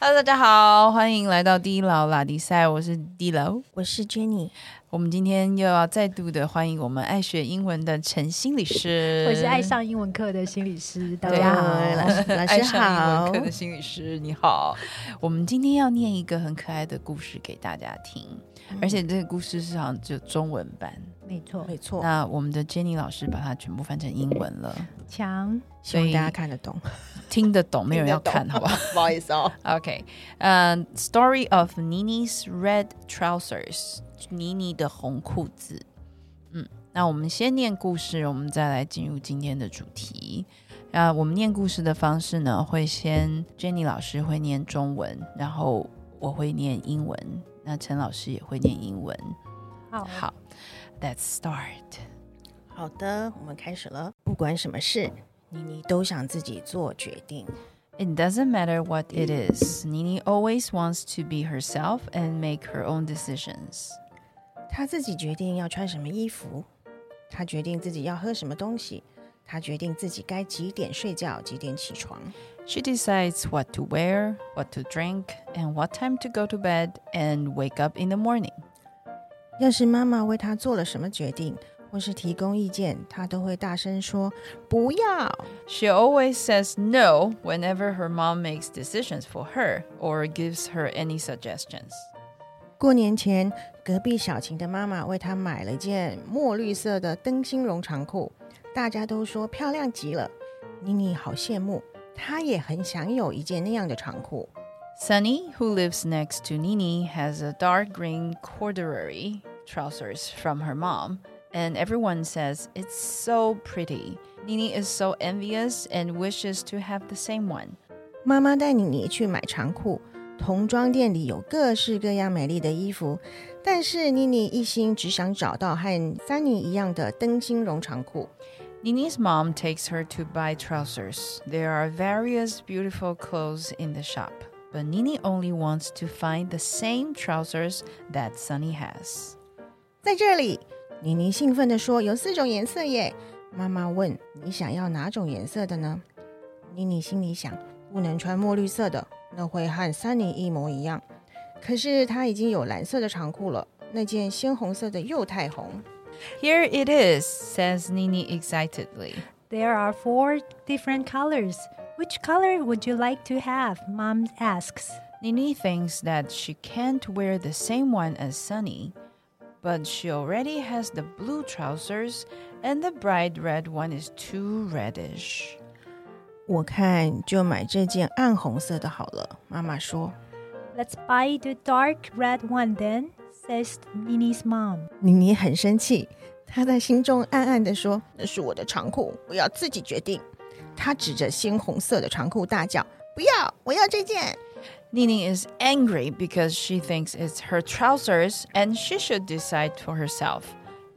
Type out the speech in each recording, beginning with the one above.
Hello，大家好，欢迎来到低老拉迪赛，我是低老，我是 Jenny，我们今天又要再度的欢迎我们爱学英文的陈心理师，我是爱上英文课的心理师，大家好，老师老爱师上英文好课。的心理师，你好。我们今天要念一个很可爱的故事给大家听，而且这个故事是好像只有中文版。没错，没错，那我们的 Jenny 老师把它全部翻成英文了，强，希望所以大家看得懂。听得懂，没有人要看，好吧？不好意思哦。OK，呃、s t o r y of Nini's red trousers，妮妮的红裤子。嗯，那我们先念故事，我们再来进入今天的主题。啊，我们念故事的方式呢，会先 Jenny 老师会念中文，然后我会念英文，那陈老师也会念英文。好，好，Let's start。好的，我们开始了。不管什么事，妮妮都想自己做决定。 It doesn't matter what it is. Nini always wants to be herself and make her own decisions. 她自己决定要穿什么衣服，她决定自己要喝什么东西，她决定自己该几点睡觉，几点起床。 She decides what to wear, what to drink, and what time to go to bed and wake up in the morning. 要是妈妈为她做了什么决定，或是提供意见，她都会大声说“不要 She always says no whenever her mom makes decisions for her or gives her any suggestions. ”。过年前，隔壁小晴的妈妈为她买了件墨绿色的灯芯绒长裤，大家都说漂亮极了。妮妮好羡慕， 她也很想有一件那样的长裤。 Sunny, who lives next to Nini, has a dark green corduroy trousers from her mom, and everyone says it's so pretty. Nini is so envious and wishes to have the same one. 妈妈带妮妮去买长裤，童装店里有各式各样美丽的衣服，但是妮妮一心只想找到和三妮一样的灯芯绒长裤。 Nini's mom takes her to buy trousers. There are various beautiful clothes in the shop, but Nini only wants to find the same trousers that Sunny has. 在这里，妮妮兴奋地说：“有四种颜色耶！”妈妈问：“你想要哪种颜色的呢？”妮妮心里想：“不能穿墨绿色的，那会和三妮一模一样。”可是她已经有蓝色的长裤了，那件鲜红色的又太红。 Here it is, says Nini excitedly. There are four different colors. Which color would you like to have? Mom asks. Nini thinks that she can't wear the same one as Sunny, but she already has the blue trousers, and the bright red one is too reddish. 我看就买这件暗红色的好了。妈妈说 Let's buy the dark red one then, says Nini's mom.：“ 妮妮很生气，她在心中暗暗地说：‘那是我的长裤，我要自己决定。’她指着鲜红色的长裤大叫：‘不要！我要这件！’ Nini is angry because she thinks it's her trousers and she should decide for herself.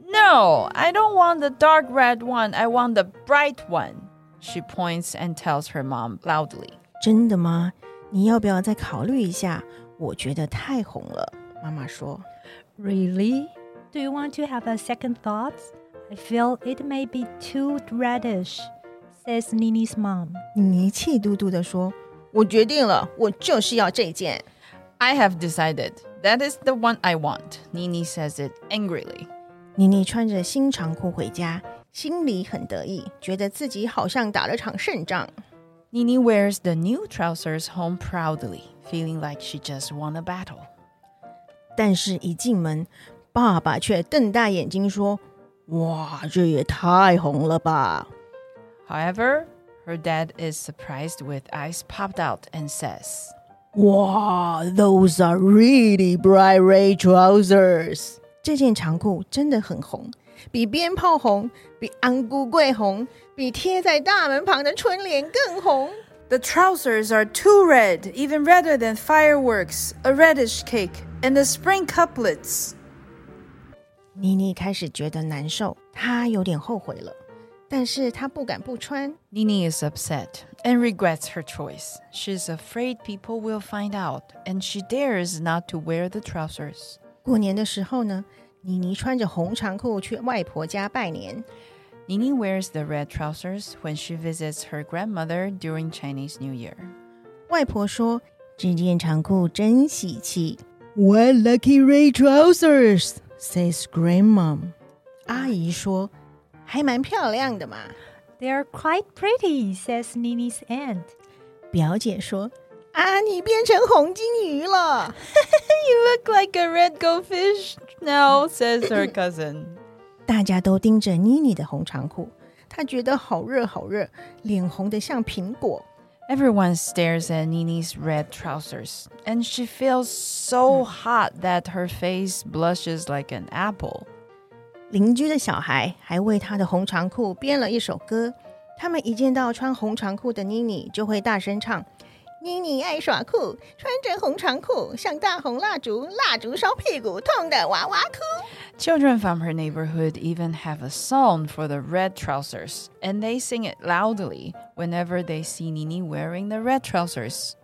No, I don't want the dark red one. I want the bright one. She points and tells her mom loudly. 真的吗？你要不要再考虑一下？我觉得太红了。 妈妈说 Really? Do you want to have a second thought? I feel it may be too reddish, says Nini's mom.：“ 妮妮气嘟嘟地说，我决定了，我就是要这件。 I have decided. That is the one I want. Nini says it angrily. ”妮妮穿着新长裤回家，心里很得意，觉得自己好像打了场胜仗。 Nini wears the new trousers home proudly, feeling like she just won a battle. 但是，一进门，爸爸却瞪大眼睛说：“哇，这也太红了吧！” However, her dad is surprised with eyes popped out and says, 哇，Those are really bright red trousers。这件长裤真的很红，比鞭炮红，比安菇桂红，比贴在大门旁的春联更红。 The trousers are too red, even redder than fireworks, a reddish cake, and the spring couplets. 妮妮开始觉得难受，她有点后悔了，但是她不敢不穿。 Nini is upset and regrets her choice. She's afraid people will find out, and she dares not to wear the trousers. 过年的时候呢，妮妮穿着红长裤去外婆家拜年。 Nini wears the red trousers when she visits her grandmother during Chinese New Year. 外婆说：“ 这件长裤真喜气。 What lucky red trousers? says grandmom. 阿姨说，还蛮漂亮的嘛。 They're quite pretty, says Nini's aunt. 表姐说，啊，你变成红金鱼了。 You look like a red goldfish now, says her cousin. 大家都盯着妮妮的红长裤，她觉得好热好热，脸红得像苹果。 Everyone stares at Nini's red trousers, and she feels so hot that her face blushes like an apple. 邻居的小孩还为她的红长裤编了一首歌。他们一见到穿红长裤的妮妮，就会大声唱：“妮妮爱耍酷，穿着红长裤，像大红蜡烛，蜡烛烧屁股，痛的哇哇哭。 Children from her neighborhood even have a song for the red trousers, and they sing it loudly whenever they see Nini wearing the red trousers.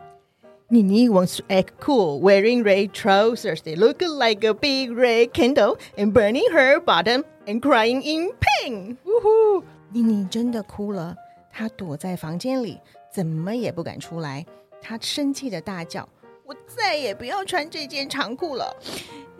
Nini wants to act cool, wearing red trousers. They look like a big red candle and burning her bottom and crying in pain. Woohoo! 妮妮真的哭了，她躲在房间里，怎么也不敢出来。她生气的大叫：“我再也不要穿这件长裤了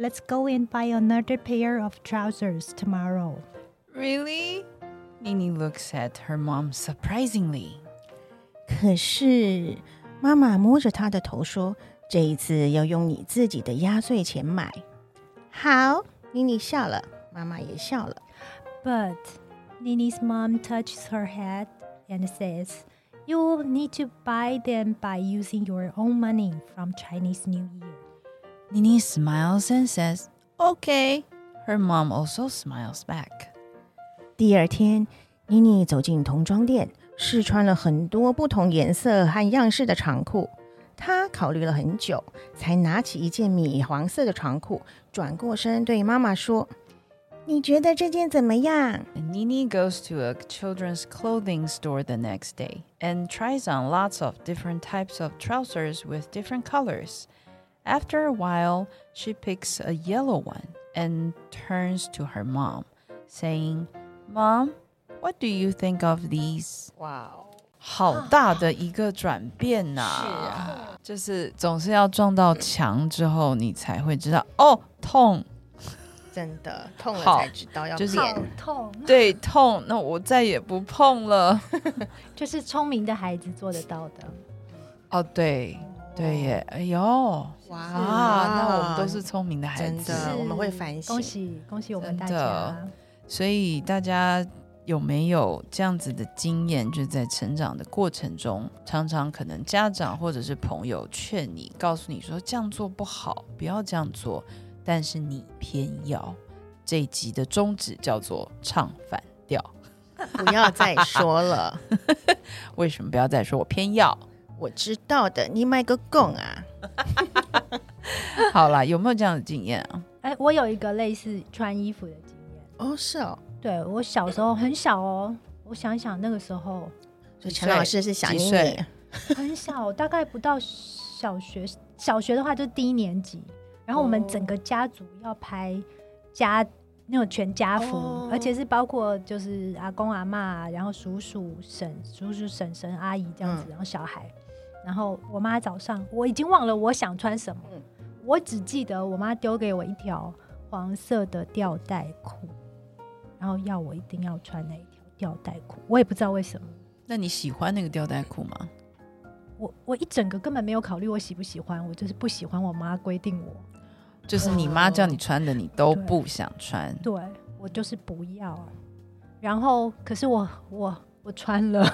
let's go and buy another pair of trousers tomorrow. Really? Nini looks at her mom surprisingly. 可是妈妈摸着她的头说：“这一次要用你自己的压岁钱买。”好，妮妮笑了，妈妈也笑了。 But Nini's mom touches her head and says, You'll need to buy them by using your own money from Chinese New Year. Nini smiles and says, Okay. Her mom also smiles back. 第二天，妮妮走进童装店，试穿了很多不同颜色和样式的长裤。她考虑了很久，才拿起一件米黄色的长裤，转过身对妈妈说：“你觉得这件怎么样 And Nini goes to a children's clothing store the next day and tries on lots of different types of trousers with different colors. After a while, she picks a yellow one and turns to her mom, saying, Mom, what do you think of these?？” 哇哦，好大的一个转变呐、是啊，就是总是要撞到墙之后，你才会知道哦，痛，真的痛了好才知道要就是变。痛，对，痛，那我再也不碰了。就是聪明的孩子做得到的。哦，对， 对耶，哎呦，哇啊，那我们都是聪明的孩子，真的，我们会反省。恭喜恭喜我们大家！所以大家有没有这样子的经验？就是在成长的过程中，常常可能家长或者是朋友劝你，告诉你说这样做不好，不要这样做，但是你偏要。这一集的宗旨叫做唱反调。不要再说了，为什么不要再说我偏要？我知道的，你卖个供啊！好啦，有没有这样的经验啊？哎，我有一个类似穿衣服的经验。哦，是哦，对我小时候很小哦，我想想那个时候所以陈老师是几岁，很小，大概不到小学。小学的话就低年级，然后我们整个家族要拍家那种全家福，哦而且是包括就是阿公阿妈，然后叔叔婶叔叔婶婶阿姨这样子，嗯然后小孩，然后我妈早上我已经忘了我想穿什么，嗯我只记得我妈丢给我一条黄色的吊带裤，然后要我一定要穿那一条吊带裤，我也不知道为什么。那你喜欢那个吊带裤吗？我我一整个根本没有考虑我喜不喜欢，我就是不喜欢我妈规定我，就是你妈叫你穿的，你都不想穿。对我就是不要。然后可是我我我穿了，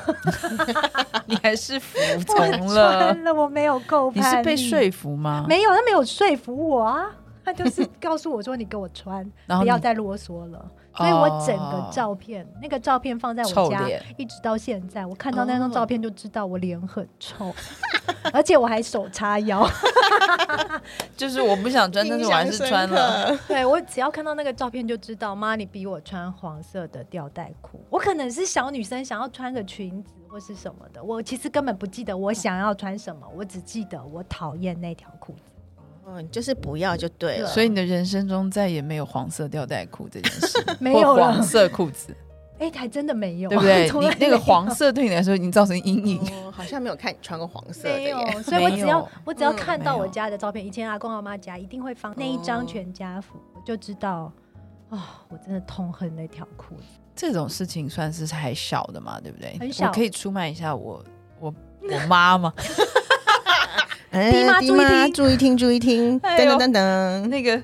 你还是服我从了穿。了，我没有够你是被说服吗？没有，他没有说服我啊，他就是告诉我说你给我穿，不要再啰嗦了。所以我整个哦照片，那个照片放在我家，一直到现在，我看到那张哦照片就知道我脸很臭，而且我还手叉腰。就是我不想穿，但是我还是穿了。。对我只要看到那个照片就知道，妈，你逼我穿黄色的吊带裤。我可能是小女生，想要穿个裙子或是什么的，我其实根本不记得我想要穿什么，我只记得我讨厌那条裤子。嗯，就是不要就对了。所以你的人生中再也没有黄色吊带裤这件事，没有了黄色裤子，哎、还真的没有，对不对？你那个黄色对你来说已经造成阴影。哦，好像没有看你穿过黄色的没有耶。，所以我只要我只要嗯看到我家的照片，以前阿公阿妈家一定会放那一张哦全家福，我就知道啊、我真的痛恨那条裤子。这种事情算是还小的嘛，对不对？很小我可以出卖一下我我我妈吗？哎弟妈注意听注意听，注意听，噔噔噔噔。那个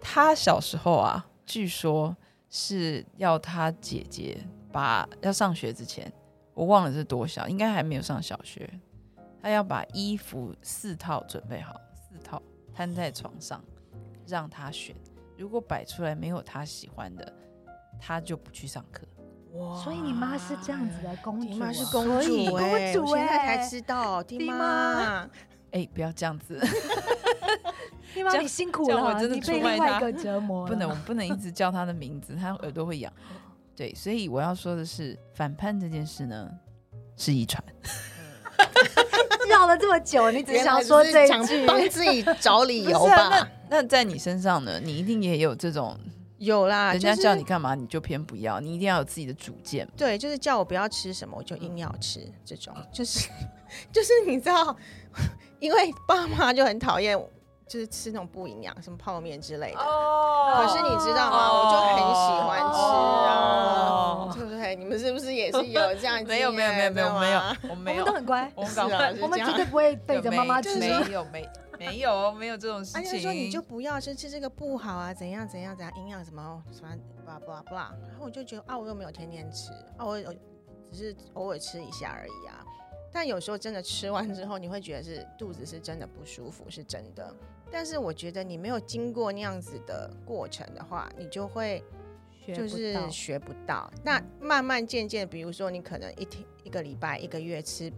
他小时候啊，据说是要他姐姐把要上学之前，我忘了是多小，应该还没有上小学，他要把衣服四套准备好，四套摊在床上让他选，如果摆出来没有他喜欢的，他就不去上课。哇所以你妈是这样子的公主、妈是公所以主哎，公主我现在哎才知道弟弟妈妈。哎，不要这样子，你妈你辛苦了，我真的被出卖她另外一个折磨。不能，我不能一直叫他的名字，他耳朵会痒。对，所以我要说的是，反叛这件事呢，是遗传。绕了这么久，你只想说这一句，帮自己找理 由吧？那在你身上呢？你一定也有这种，有啦，人家叫你干嘛你就偏不要，你一定要有自己的主见。对，就是叫我不要吃什么，我就硬要吃，这种就是就是你知道，因为爸妈就很讨厌，就是吃那种不营养，什么泡面之类的。哦可是你知道吗？我就很喜欢吃啊，哦对不对？你们是不是也是有这样的经验？没有没有没有没有没有，我我没有们都，很乖，我们是我们绝对不会背着妈妈吃。没有没没有没有这种事而且情。说你就不要吃，吃这个不好啊，怎样怎样怎样，营养什么什么，blah blah blah。然后我就觉得啊，我又没有天天吃，啊，我我只是偶尔吃一下而已啊。但有时候真的吃完之后，你会觉得是肚子是真的不舒服，是真的。但是我觉得你没有经过那样子的过程的话，你就会学不就是到学不到。那慢慢渐渐，比如说你可能一天、一个礼拜、一个月吃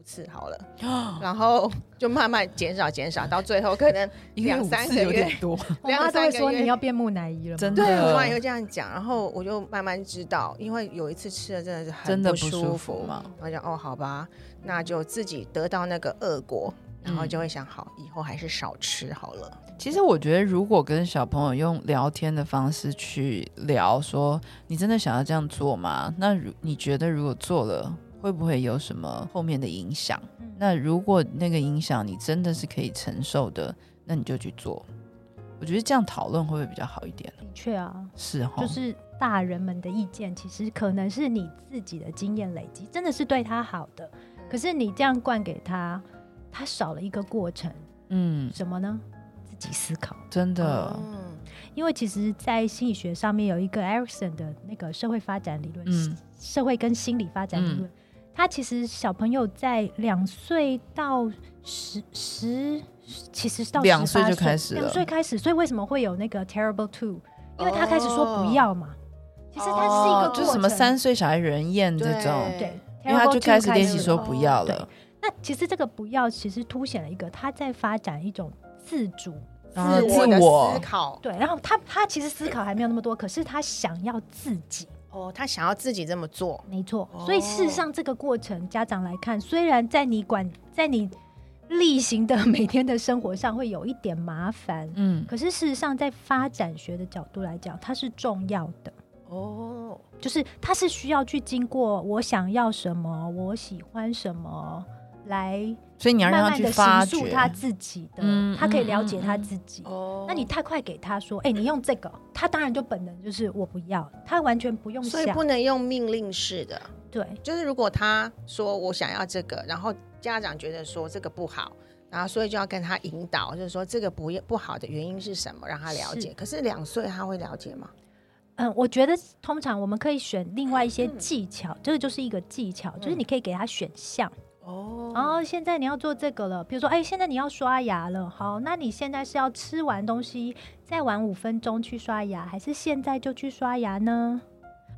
五次好了，然后就慢慢减少、减少，到最后可能两五次有三个月点多，我妈都会说两三个月。你要变木乃伊了，真的。对我妈也会这样讲，然后我就慢慢知道，因为有一次吃了真的是很真的不舒舒服嘛。然后就哦，好吧，那就自己得到那个恶果，然后嗯就会想，好，以后还是少吃好了。其实我觉得，如果跟小朋友用聊天的方式去聊，说你真的想要这样做吗？那如你觉得如果做了，会不会有什么后面的影响？嗯那如果那个影响你真的是可以承受的，那你就去做。我觉得这样讨论会不会比较好一点？的确啊，是哈，就是大人们的意见，其实可能是你自己的经验累积，真的是对他好的。可是你这样灌给他，他少了一个过程，嗯，什么呢？自己思考。真的，嗯因为其实，在心理学上面有一个 Erickson 的那个社会发展理论，嗯社会跟心理发展理论。他其实小朋友在两岁到十十，其实到两岁就开始了两岁开始，所以为什么会有那个 Terrible Two？因为他开始说不要嘛。其实他是一个哦，就是什么三岁小孩人厌这种，对，因为他就开始练习说不要了，那其实这个不要，其实凸显了一个他在发展一种自主。然后自我的自我思考，对，然后他他其实思考还没有那么多，可是他想要自己，哦，他想要自己这么做，没错。哦所以事实上，这个过程家长来看，虽然在你管在你例行的每天的生活上会有一点麻烦，嗯，可是事实上，在发展学的角度来讲，它是重要的。哦，就是它是需要去经过我想要什么，我喜欢什么，来所以你要让他慢慢的去发掘，他自己的，嗯他可以了嗯解他嗯自己。哦。那你太快给他说，哎、你用这个，他当然就本能就是我不要，他完全不用想。所以不，能用命令式的，对。就是如果他说我想要这个，然后家长觉得说这个不好，然后所以就要跟他引导，就是说这个不不好的原因是什么，让他了解。是。可是两岁他会了解吗？嗯，我觉得通常我们可以选另外一些嗯。技巧，这个就是一个技巧，就是你可以给他选项，哦哦然后现在你要做这个了，比如说，哎，现在你要刷牙了，好，那你现在是要吃完东西再晚五分钟去刷牙，还是现在就去刷牙呢？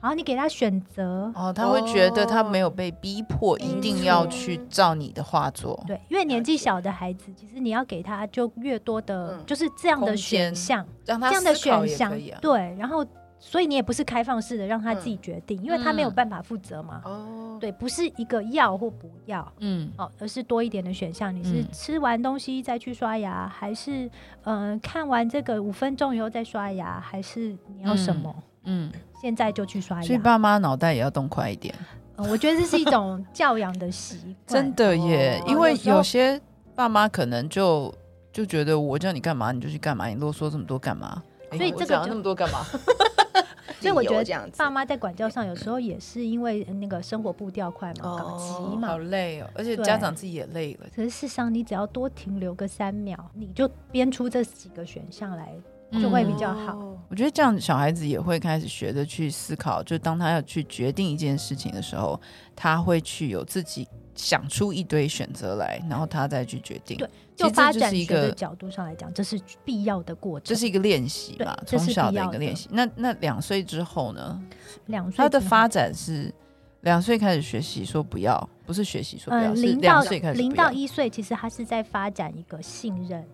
然后你给他选择，哦，他会觉得他没有被逼迫，一定要去照你的画作。对，越年纪小的孩子，其实你要给他就越多的，嗯就是这样的选项，让他这样的选项。对，然后所以你也不是开放式的让他自己决定，因为他没有嗯办法负责嘛。哦，对，不是一个要或不要嗯，哦，而是多一点的选项。你是嗯吃完东西再去刷牙，还是嗯、呃看完这个五分钟以后再刷牙，还是你要什么？嗯，现在就去刷牙所以。爸妈脑袋也要动快一点，嗯我觉得这是一种教养的习惯。真的耶哦，因为有些爸妈可能就就觉得我叫你干嘛你就去干嘛，你啰嗦这么多干嘛？哎所以这个讲那么多干嘛？所以我觉得爸妈在管教上有时候也是因为那个生活步调快嘛，搞急哦嘛好。累哦，而且家长自己也累了。可是事实上，你只要多停留个三秒，你就编出这几个选项来，就会比较好。哦我觉得这样小孩子也会开始学着去思考，就当他要去决定一件事情的时候，他会去有自己想出一堆选择来，然后他再去决定。对其就发展学的个，角度上来讲，这是必要的过程。这是一个练习嘛，从小的一个练习。那那两岁之后呢？两岁他的发展是两岁开始学习说不要，不是学习说不要，嗯，是两岁开始零到一岁，其实他是在发展一个信任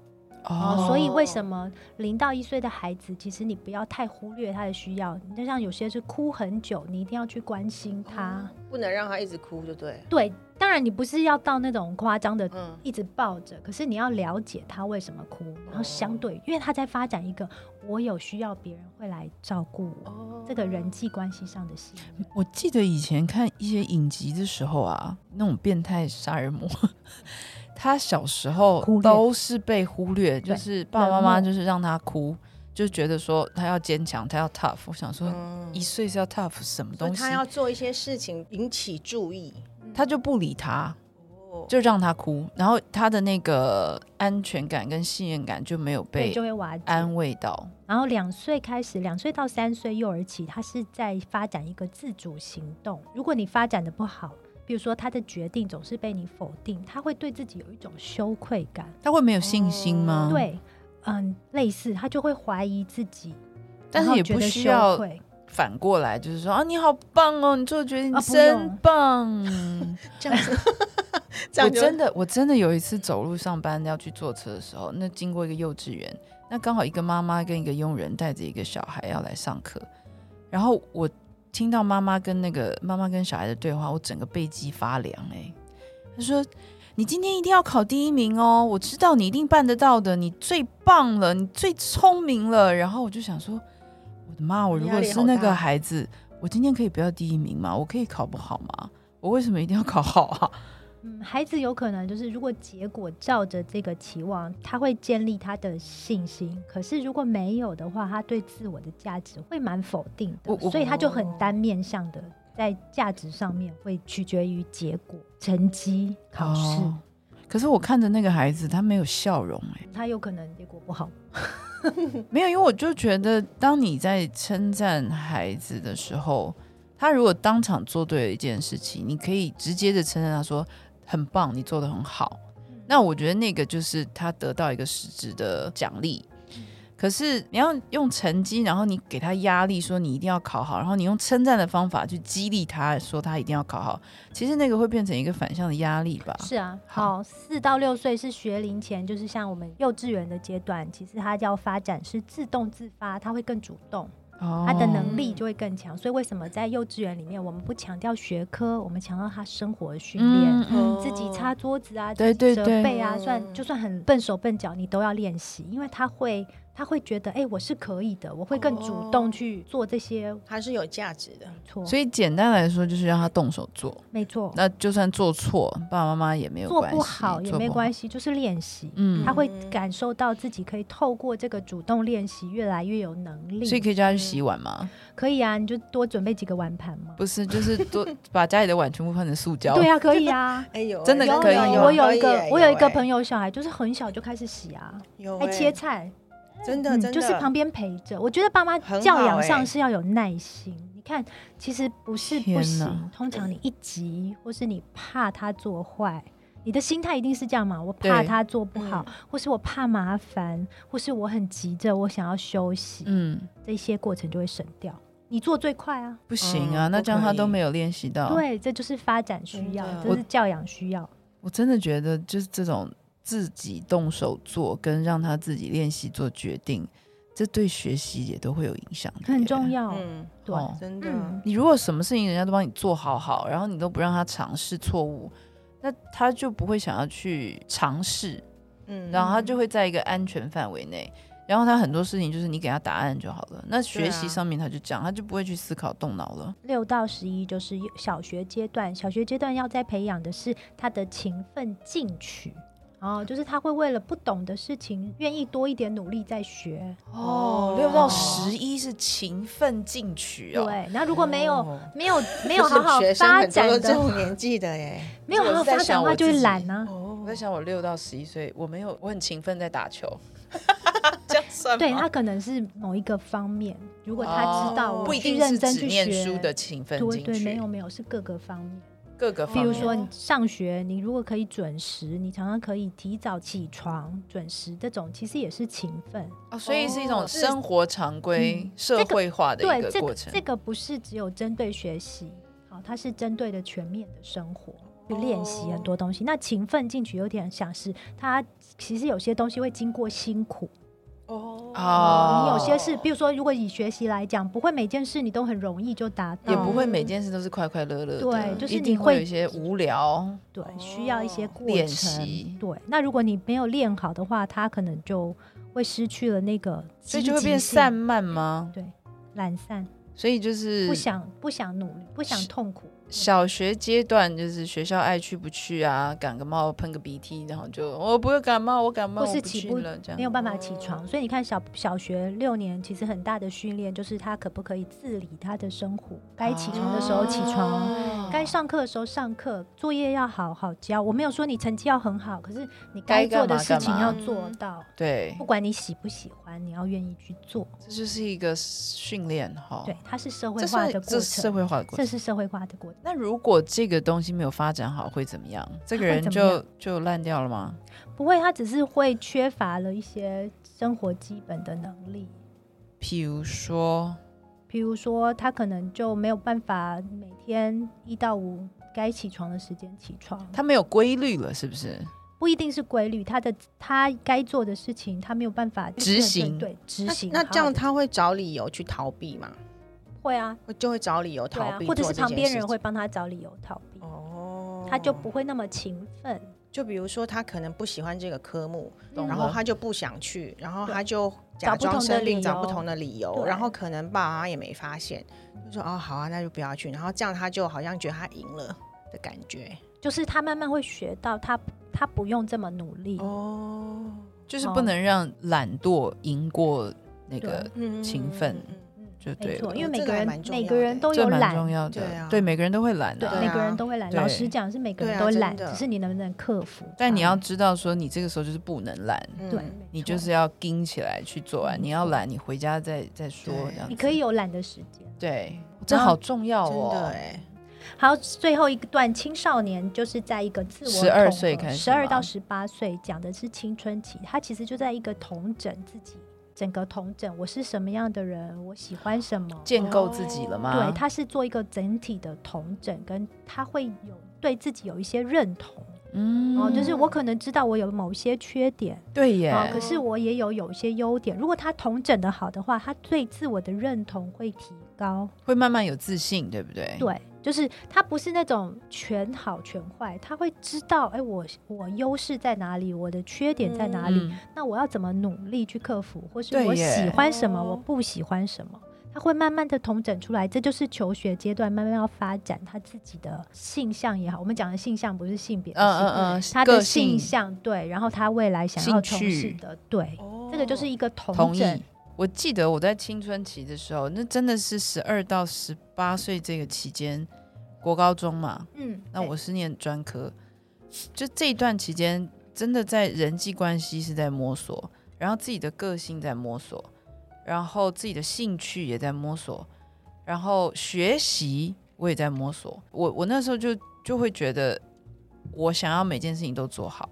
哦哦，所以为什么零到一岁的孩子，其实你不要太忽略他的需要。就像有些是哭很久，你一定要去关心他。不能让他一直哭，就对。对，当然你不是要到那种夸张的嗯，一直抱着，可是你要了解他为什么哭，然后相对，因为他在发展一个我有需要，别人会来照顾我。哦这个人际关系上的信任，我记得以前看一些影集的时候啊，那种变态杀人魔，他小时候都是被忽略，就是爸爸妈妈就是让他哭，就觉得说他要坚强，他要 tough。我想说，嗯一岁是要 tough 什么东西？他要做一些事情引起注意。他就不理他，哦，就让他哭，然后他的那个安全感跟信任感就没有，被就会瓦解。安慰到。然后两岁开始，两岁到三岁幼儿期，他是在发展一个自主行动。如果你发展的不好，比如说他的决定总是被你否定，他会对自己有一种羞愧感。他会没有信心吗？，对，嗯，类似他就会怀疑自己，但是也不需要反过来就是说啊，你好棒哦，你做的决定真用棒。这样子，这我真的，我真的有一次走路上班要去坐车的时候，那经过一个幼稚园，那刚好一个妈妈跟一个佣人带着一个小孩要来上课，然后我听到妈妈跟那个妈妈跟小孩的对话，我整个背脊发凉哎、他说。你今天一定要考第一名哦！我知道你一定办得到的，你最棒了，你最聪明了。然后我就想说，我的妈！我如果是那个孩子，我今天可以不要第一名吗？我可以考不好吗？我为什么一定要考好啊？嗯，孩子有可能就是，如果结果照着这个期望，他会建立他的信心。可是如果没有的话，他对自我的价值会蛮否定的，所以他就很单面向的，在价值上面会取决于结果、成绩、考试。哦可是我看着那个孩子，他没有笑容、哎，他有可能结果不好，没有，因为我就觉得，当你在称赞孩子的时候，他如果当场做对了一件事情，你可以直接的称赞他说很棒，你做的很好。那我觉得那个就是他得到一个实质的奖励。可是你要用成绩，然后你给他压力，说你一定要考好，然后你用称赞的方法去激励他，说他一定要考好。其实那个会变成一个反向的压力吧？是啊，好好，四到六岁是学龄前，就是像我们幼稚园的阶段，其实他要发展是自动自发，他会更主动。哦他的能力就会更强。所以为什么在幼稚园里面，我们不强调学科，我们强调他生活的训练？自己擦桌子啊，折对对背啊，嗯算就算很笨手笨脚，你都要练习，因为他会他会觉得，哎、我是可以的，我会更主动哦去做这些。还是有价值的。没错，所以简单来说，就是让他动手做。没错，那就算做错，爸爸妈妈也没有做关系，不好也没关系，就是练习。嗯他会感受到自己可以透过这个主动练习，越来越有能力。所以可以叫他去洗碗吗？可以啊，你就多准备几个碗盘嘛。不是，就是多 把家里的碗全部换成塑胶。对啊，可以啊。哎呦，真的可以我有一个我有一个，朋友小孩，就是很小就开始洗啊，还有哎切菜，真的真的嗯就是旁边陪着。我觉得爸妈教养欸上是要有耐心。你看，其实不是不行，通常你一急，或是你怕他做坏，你你的心态一定是这样嘛？我怕他做不好，嗯或是我怕麻烦，或是我很急着，我想要休息，嗯，这些过程就会省掉。你做最快啊，不行啊，嗯那这样他都没有练习到。，对，这就是发展需要真，的这是教养需要。我真的觉得就是这种自己动手做，跟让他自己练习做决定，这对学习也都会有影响，很重。要。嗯，对，哦真的，嗯你如果什么事情人家都帮你做好好，然后你都不让他尝试错误，那他就不会想要去尝试，嗯然后他就会在一个安全范围内。然后他很多事情就是你给他答案就好了。那学习上面他就这样，他就不会去思考动脑了。六到十一就是小学阶段，小学阶段要在培养的是他的勤奋进取。哦，就是他会为了不懂的事情，愿意多一点努力在学。哦，六到十一是勤奋进取哦。对，然后如果没有、哦没有 没有好好发很多都这展的，种年纪的耶。没有好好发展的话，就会懒啊。哦我在想，我六到十一岁，我没有，我很勤奋在打球，这样算吗？对他可能是某一个方面，如果他知道哦我不一定去认真是只念去学，书的勤奋对没有没有是各个方面。各个方面。比如说你上学，你如果可以准时，你常常可以提早起床，准时这种其实也是勤奋。哦，所以是一种生活常规、嗯社会化的一个个过程。这个不是只有针对学习，好，它是针对的全面的生活。去练习很多东西，那勤奋进取有点像是它其实有些东西会经过辛苦，哦哦你有些事，比如说如果以学习来讲，不会每件事你都很容易就达到，也不会每件事都是快快乐乐的，对就是你会会有一些无聊。对，需要一些过程。练习对，那如果你没有练好的话，它可能就会失去了那个所以就会变散漫吗？对，懒散，所以就是不想不想努力，不想痛苦。小学阶段，就是学校爱去不去啊，感个冒喷个鼻涕，然后就我不会感冒，我感冒，或是起不去了，这样没有办法起床，所以你看小小学六年，其实很大的训练就是他可不可以自理他的生活，该起床的时候起床，哦该上课的时候上课，作业要好好交。我没有说你成绩要很好，可是你该该做的事情要做到，对不，管你喜不喜欢，你要愿意去做。这就是一个训练哈。对，，它是社会化的过程这是社，会化的过程。这是社会化的过程。那如果这个东西没有发展好，会怎么样？这个人就就烂掉了吗？不会，他只是会缺乏了一些生活基本的能力。譬如说，譬如说，他可能就没有办法每天一到五该起床的时间起床，他没有规律了，是不是？不一定是规律，他的他该做的事情，他没有办法执行对对执行。那这样他会找理由去逃避吗？会啊，就会找理由逃避，，或者是旁边人会做帮他找理由逃避，他就不会那么勤奋。就比如说他可能不喜欢这个科目，懂然后他就不想去，然后他就假装找不同的生病，找不同的理由，然后可能爸妈也没发现，就说哦好啊，那就不要去，然后这样他就好像觉得他赢了的感觉。就是他慢慢会学到他，他不用这么努力。哦，哦就是不能让懒惰赢过那个，嗯。勤奋就对了，。因为每个人每个人都有懒，重要的，对啊对，每个人都会懒对，啊。每个人啊都会懒。老实讲，是每个人对啊都懒，只是你能不能克服。但你要知道，说你这个时候就是不能懒，嗯对，你就是要盯起来去做完。你要懒，你回家再再说这样。你可以有懒的时间。对，这好重要真哦。的哎，好，最后一段青少年就是在一个自我十二岁开始十二到十八岁讲的是青春期，他其实就在一个统整自己，整个同整我是什么样的人，我喜欢什么。建构自己了吗？对，他是做一个整体的同整，跟他会有对自己有一些认同嗯哦，就是我可能知道我有某些缺点对耶，哦，可是我也有有一些优点。如果他同整的好的话，他对自我的认同会提高。会慢慢有自信，对不对？对，就是他不是那种全好全坏，他会知道，哎，我我优势在哪里，我的缺点在哪里，嗯，那我要怎么努力去克服，或是我喜欢什么，哦我不喜欢什么。他会慢慢的统整出来，这就是求学阶段慢慢要发展他自己的性向也好。我们讲的性向不是性别的嗯性，嗯嗯，他的性性向对，然后他未来想要从事的对，哦这个就是一个统同整意。。我记得我在青春期的时候，那真的是十二到十八岁这个期间，国高中嘛，嗯，那我是念专科，就这一段期间，真的在人际关系是在摸索，然后自己的个性在摸索，然后自己的兴趣也在摸索，然后学习我也在摸索。我我那时候就就会觉得，我想要每件事情都做好，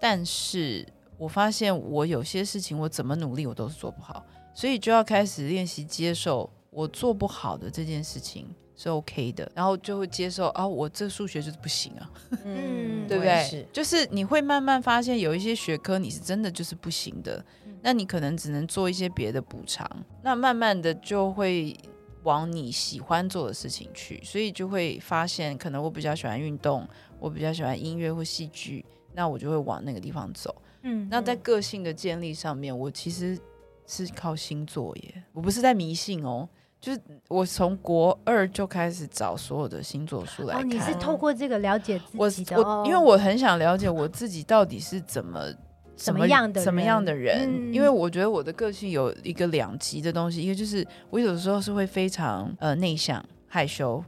但是我发现我有些事情我怎么努力我都是做不好，所以就要开始练习接受我做不好的这件事情是 OK 的，然后就会接受啊，我这数学就是不行啊，嗯对不对是？就是你会慢慢发现有一些学科你是真的就是不行的，那你可能只能做一些别的补偿，那慢慢的就会往你喜欢做的事情去，所以就会发现，可能我比较喜欢运动，我比较喜欢音乐或戏剧，那我就会往那个地方走。嗯那在个性的建立上面，我其实是靠星座耶，我不是在迷信哦。就是我从国二就开始找所有的星座书来哦，你是透过这个了解我自己的我哦，因为我很想了解我自己到底是怎么 怎么样的什么人样的人，嗯因为我觉得我的个性有一个两极的东西，一个就是我有的时候是会非常呃内向、害羞、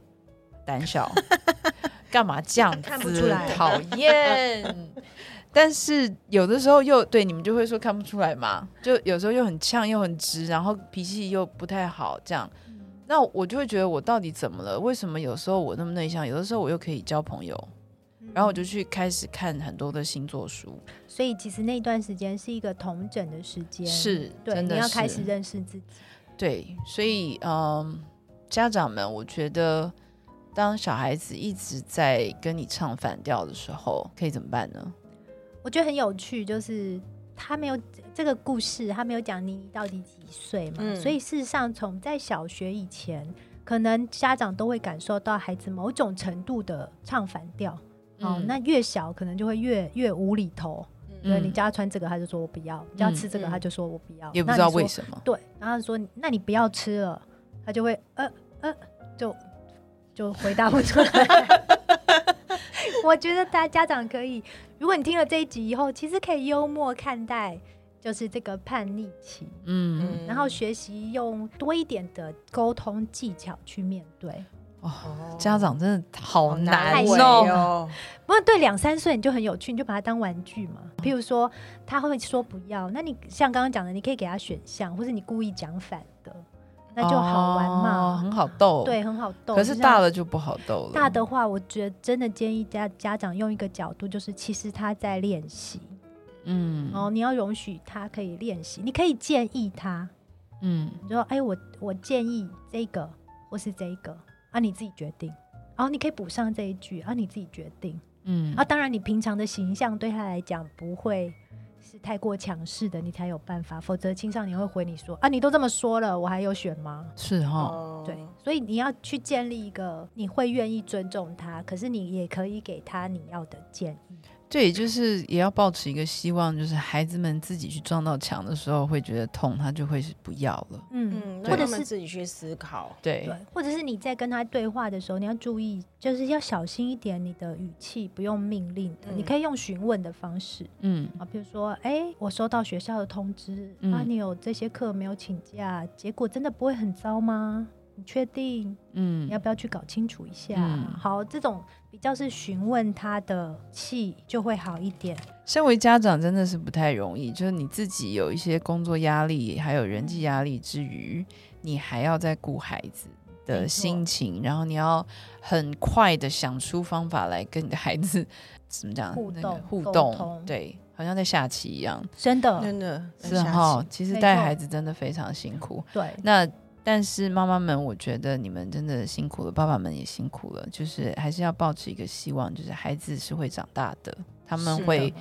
胆小，干嘛这样子？讨厌。但是有的时候又对你们就会说看不出来嘛，就有时候又很呛又很直，然后脾气又不太好，这样。嗯那我就会觉得我到底怎么了？为什么有时候我那么内向，有的时候我又可以交朋友？然后我就去开始看很多的星座书，所以其实那段时间是一个同整的时间，是对，真的你要开始认识自己。对，所以嗯，家长们，我觉得当小孩子一直在跟你唱反调的时候，可以怎么办呢？我觉得很有趣，就是他没有这个故事，他没有讲妮妮到底几岁嘛，嗯所以事实上从在小学以前，可能家长都会感受到孩子某种程度的唱反调。哦，嗯那越小可能就会越越无厘头。对嗯你叫他穿这个，他就说我不要；你叫他吃这个，嗯他就说我不要。也不知道为什么。对，然后他说那你不要吃了，他就会呃呃，就就回答不出来。我觉得大家家长可以，如果你听了这一集以后，其实可以幽默看待，就是这个叛逆期，嗯，然后学习用多一点的沟通技巧去面对。哦，家长真的好难为哦。哦，不过对两三岁你就很有趣，你就把它当玩具嘛。譬如说他会说不要，那你像刚刚讲的，你可以给他选项，或者你故意讲反的，那就好玩哦嘛。很好逗。，对，很好逗。可是大了就不好逗了。大的话，我觉得真的建议家家长用一个角度，就是其实他在练习，嗯哦，你要容许他可以练习，你可以建议他，嗯你说，哎，我我建议这个或是这个啊，你自己决定。然后你可以补上这一句啊，你自己决定。嗯啊，当然你平常的形象对他来讲不会是太过强势的，你才有办法，否则青少年会回你说啊，你都这么说了，我还有选吗？是哈，哦对，所以你要去建立一个你会愿意尊重他，可是你也可以给他你要的建议。对，就是也要保持一个希望，就是孩子们自己去撞到墙的时候会觉得痛，他就会是不要了。嗯，嗯，或者是自己去思考。对。对，或者是你在跟他对话的时候，你要注意，就是要小心一点，你的语气不用命令的，嗯。你可以用询问的方式。嗯。啊，比如说，哎，我收到学校的通知、嗯。啊，你有这些课没有请假，结果真的不会很糟吗？你确定？嗯你要不要去搞清楚一下？嗯好，这种比较是询问他的气就会好一点。身为家长真的是不太容易，就是你自己有一些工作压力，还有人际压力之余，你还要在顾孩子的心情，然后你要很快的想出方法来跟你的孩子怎么讲那个互动沟互动，对，好像在下棋一样，真的，真的是哈。其实带孩子真的非常辛苦，对，那但是妈妈们，我觉得你们真的辛苦了，爸爸们也辛苦了，就是还是要保持一个希望，就是孩子是会长大的，他们会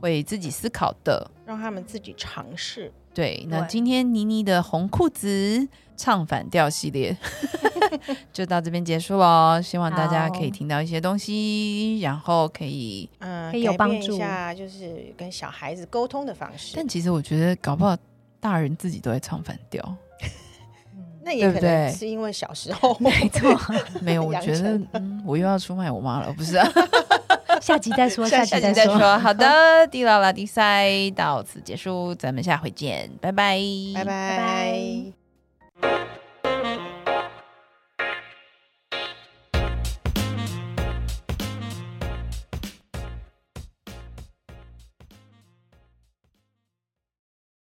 会自己思考的。让他们自己尝试。对，那今天妮妮的红裤子唱反调系列 就到这边结束喽。希望大家可以听到一些东西，然后可以。嗯，可以有帮助一下，就是跟小孩子沟通的方式但。其实我觉得，搞不好大人自己都在唱反调。嗯那也可对不对能是因为小时候 没错。没有，我养觉得，嗯，我又要出卖我妈了，不是、啊？下集再说，下集再说。再说。好的，地老拉地塞到此结束，咱们下回见，拜拜，拜拜拜。